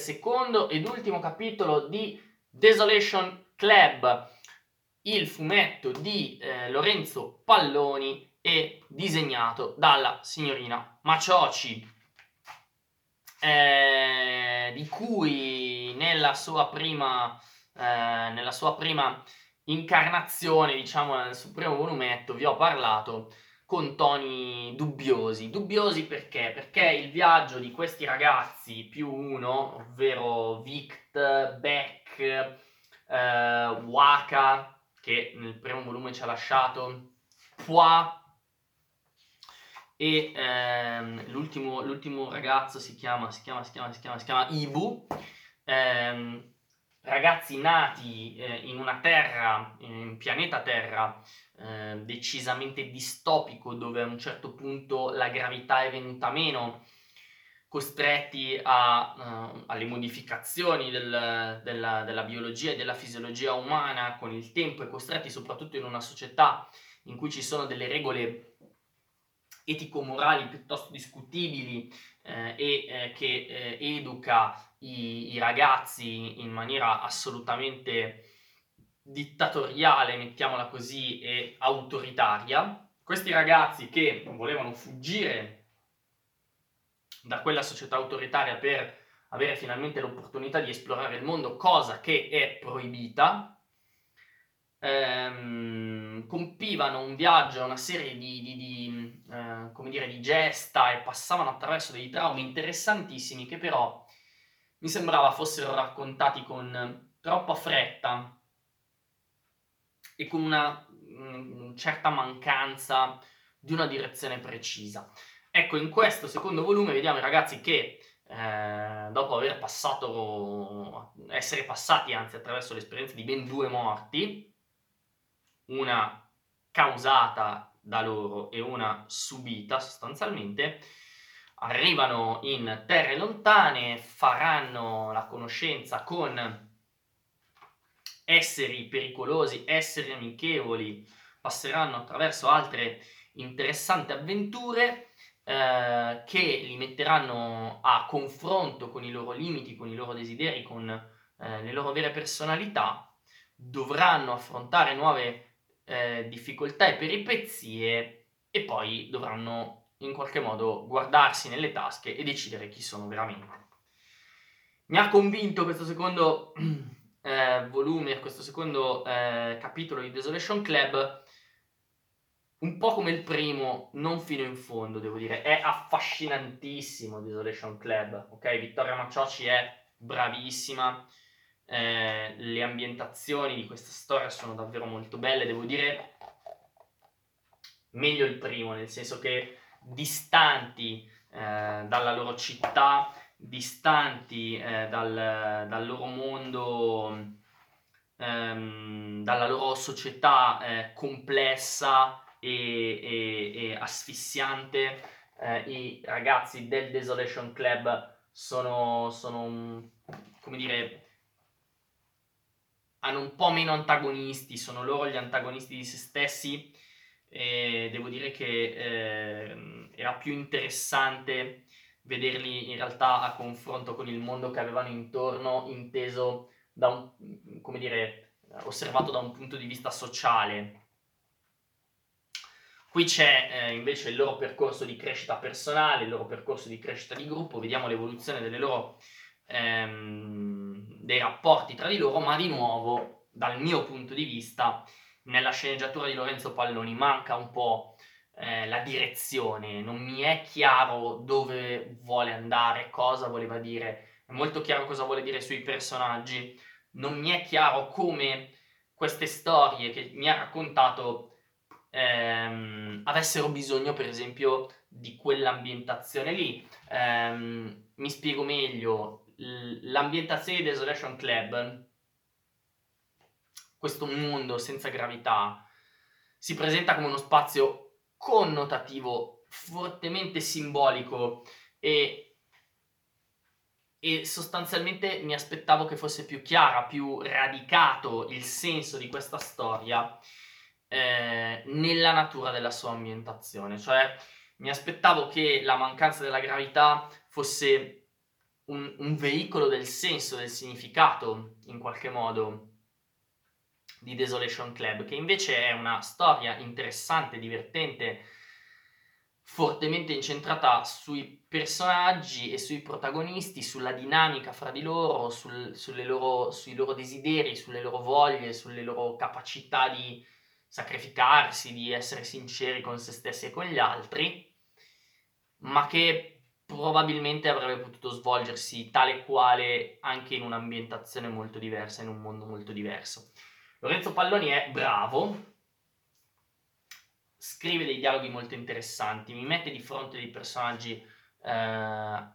secondo ed ultimo capitolo di Desolation Club, il fumetto di eh, Lorenzo Palloni e disegnato dalla signorina Macioci, eh, di cui nella sua prima, eh, nella sua prima incarnazione, diciamo nel suo primo volumetto, vi ho parlato con toni dubbiosi. Dubbiosi perché? Perché il viaggio di questi ragazzi più uno, ovvero Vict, Beck, eh, Waka, che nel primo volume ci ha lasciato, Pua e ehm, l'ultimo, l'ultimo, ragazzo si chiama, si chiama, si chiama, si chiama, si chiama Ibu. Ehm, ragazzi nati eh, in una terra, in un pianeta Terra eh, decisamente distopico, dove a un certo punto la gravità è venuta meno, costretti a, uh, alle modificazioni del, della, della biologia e della fisiologia umana con il tempo e costretti soprattutto in una società in cui ci sono delle regole etico-morali piuttosto discutibili eh, e eh, che eh, educa i, i, ragazzi in maniera assolutamente dittatoriale, mettiamola così, e autoritaria. Questi ragazzi che volevano fuggire da quella società autoritaria per avere finalmente l'opportunità di esplorare il mondo, cosa che è proibita, ehm, compivano un viaggio, una serie di, di, di, eh, come dire, di gesta e passavano attraverso dei traumi interessantissimi che però mi sembrava fossero raccontati con troppa fretta e con una mh, certa mancanza di una direzione precisa. Ecco, in questo secondo volume vediamo i ragazzi che eh, dopo aver passato, essere passati anzi attraverso l'esperienza di ben due morti, una causata da loro e una subita sostanzialmente, arrivano in terre lontane, faranno la conoscenza con esseri pericolosi, esseri amichevoli, passeranno attraverso altre interessanti avventure eh, che li metteranno a confronto con i loro limiti, con i loro desideri, con eh, le loro vere personalità, dovranno affrontare nuove eh, difficoltà e peripezie e poi dovranno in qualche modo guardarsi nelle tasche e decidere chi sono veramente. Mi ha convinto questo secondo eh, volume, questo secondo eh, capitolo di Desolation Club, un po' come il primo, non fino in fondo, devo dire. È affascinantissimo Desolation Club, ok? Vittoria Macciocci è bravissima, eh, le ambientazioni di questa storia sono davvero molto belle, devo dire meglio il primo, nel senso che distanti eh, dalla loro città, distanti eh, dal, dal, loro mondo, ehm, dalla loro società eh, complessa e, e, e asfissiante. Eh, I ragazzi del Desolation Club sono, sono come dire, hanno un po' meno antagonisti, sono loro gli antagonisti di se stessi e devo dire che eh, era più interessante vederli in realtà a confronto con il mondo che avevano intorno, inteso da un, come dire, osservato da un punto di vista sociale. Qui c'è eh, invece il loro percorso di crescita personale, il loro percorso di crescita di gruppo, vediamo l'evoluzione delle loro ehm, dei rapporti tra di loro, ma di nuovo, dal mio punto di vista, nella sceneggiatura di Lorenzo Palloni manca un po' eh, la direzione, non mi è chiaro dove vuole andare, cosa voleva dire, è molto chiaro cosa vuole dire sui personaggi, non mi è chiaro come queste storie che mi ha raccontato ehm, avessero bisogno, per esempio, di quell'ambientazione lì. Ehm, mi spiego meglio, l'ambientazione di Desolation Club, questo mondo senza gravità, si presenta come uno spazio connotativo, fortemente simbolico e, e sostanzialmente mi aspettavo che fosse più chiara, più radicato il senso di questa storia eh, nella natura della sua ambientazione, cioè mi aspettavo che la mancanza della gravità fosse un, un veicolo del senso, del significato, in qualche modo, di Desolation Club, che invece è una storia interessante, divertente, fortemente incentrata sui personaggi e sui protagonisti, sulla dinamica fra di loro, sul, loro, sui loro desideri, sulle loro voglie, sulle loro capacità di sacrificarsi, di essere sinceri con se stessi e con gli altri, ma che probabilmente avrebbe potuto svolgersi tale quale anche in un'ambientazione molto diversa, in un mondo molto diverso. Lorenzo Palloni è bravo, scrive dei dialoghi molto interessanti, mi mette di fronte dei personaggi eh,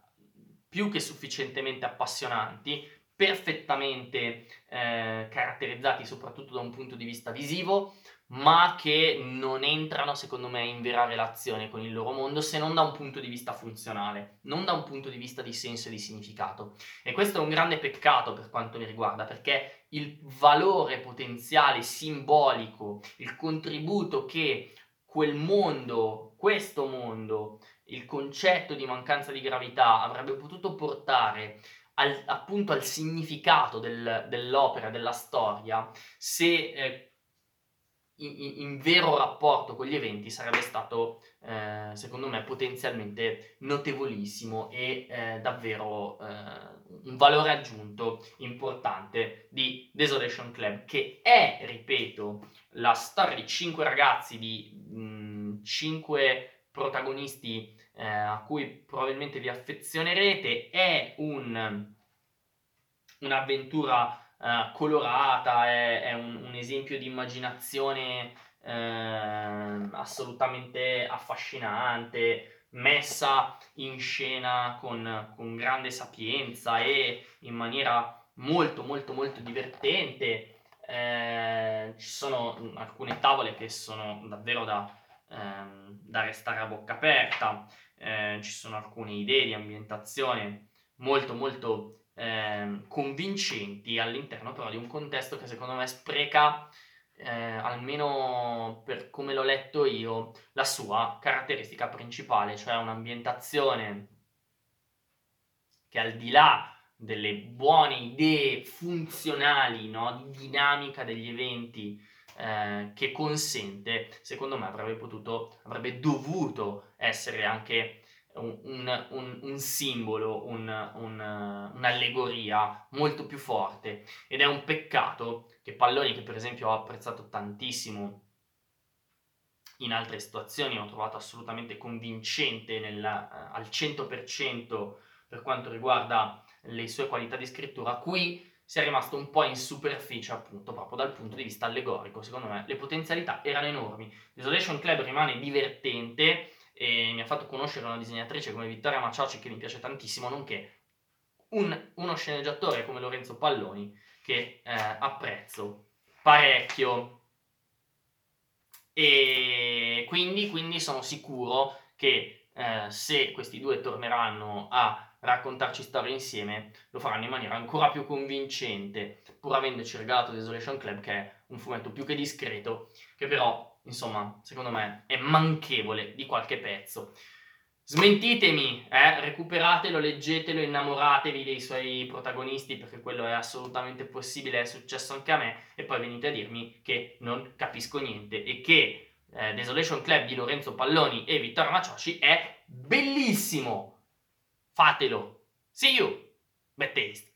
più che sufficientemente appassionanti, perfettamente eh, caratterizzati soprattutto da un punto di vista visivo, ma che non entrano secondo me in vera relazione con il loro mondo se non da un punto di vista funzionale, non da un punto di vista di senso e di significato. E questo è un grande peccato per quanto mi riguarda, perché il valore potenziale simbolico, il contributo che quel mondo, questo mondo, il concetto di mancanza di gravità avrebbe potuto portare al, appunto al significato del, dell'opera, della storia, se eh, in, in, vero rapporto con gli eventi sarebbe stato, eh, secondo me, potenzialmente notevolissimo e eh, davvero eh, un valore aggiunto importante di Desolation Club, che è, ripeto, la storia di cinque ragazzi, di mh, cinque protagonisti eh, a cui probabilmente vi affezionerete, è un, un'avventura uh, colorata, è, è un, un, esempio di immaginazione uh, assolutamente affascinante, messa in scena con, con grande sapienza e in maniera molto molto molto divertente. Eh, ci sono alcune tavole che sono davvero da, ehm, da restare a bocca aperta, eh, ci sono alcune idee di ambientazione molto molto eh, convincenti all'interno però di un contesto che secondo me spreca, eh, almeno per come l'ho letto io, la sua caratteristica principale, cioè un'ambientazione che al di là delle buone idee funzionali, no? di dinamica degli eventi, eh, che consente, secondo me avrebbe potuto, avrebbe dovuto essere anche un, un, un simbolo, un, un'allegoria molto più forte. Ed è un peccato che Palloni, che per esempio ho apprezzato tantissimo in altre situazioni, ho trovato assolutamente convincente nel, uh, al 100% per quanto riguarda le sue qualità di scrittura, qui sia rimasto un po' in superficie appunto proprio dal punto di vista allegorico. Secondo me le potenzialità erano enormi. Desolation Club rimane divertente e mi ha fatto conoscere una disegnatrice come Vittoria Maciocci che mi piace tantissimo, nonché un, uno sceneggiatore come Lorenzo Palloni che eh, apprezzo parecchio. E quindi, quindi sono sicuro che eh, se questi due torneranno a raccontarci storie insieme, lo faranno in maniera ancora più convincente, pur avendoci regalato Desolation Club, che è un fumetto più che discreto, che però insomma, secondo me è manchevole di qualche pezzo. Smentitemi, eh? recuperatelo, leggetelo, innamoratevi dei suoi protagonisti perché quello è assolutamente possibile, è successo anche a me e poi venite a dirmi che non capisco niente e che eh, Desolation Club di Lorenzo Palloni e Vittorio Macioci è bellissimo. Fatelo. See you. Bad taste.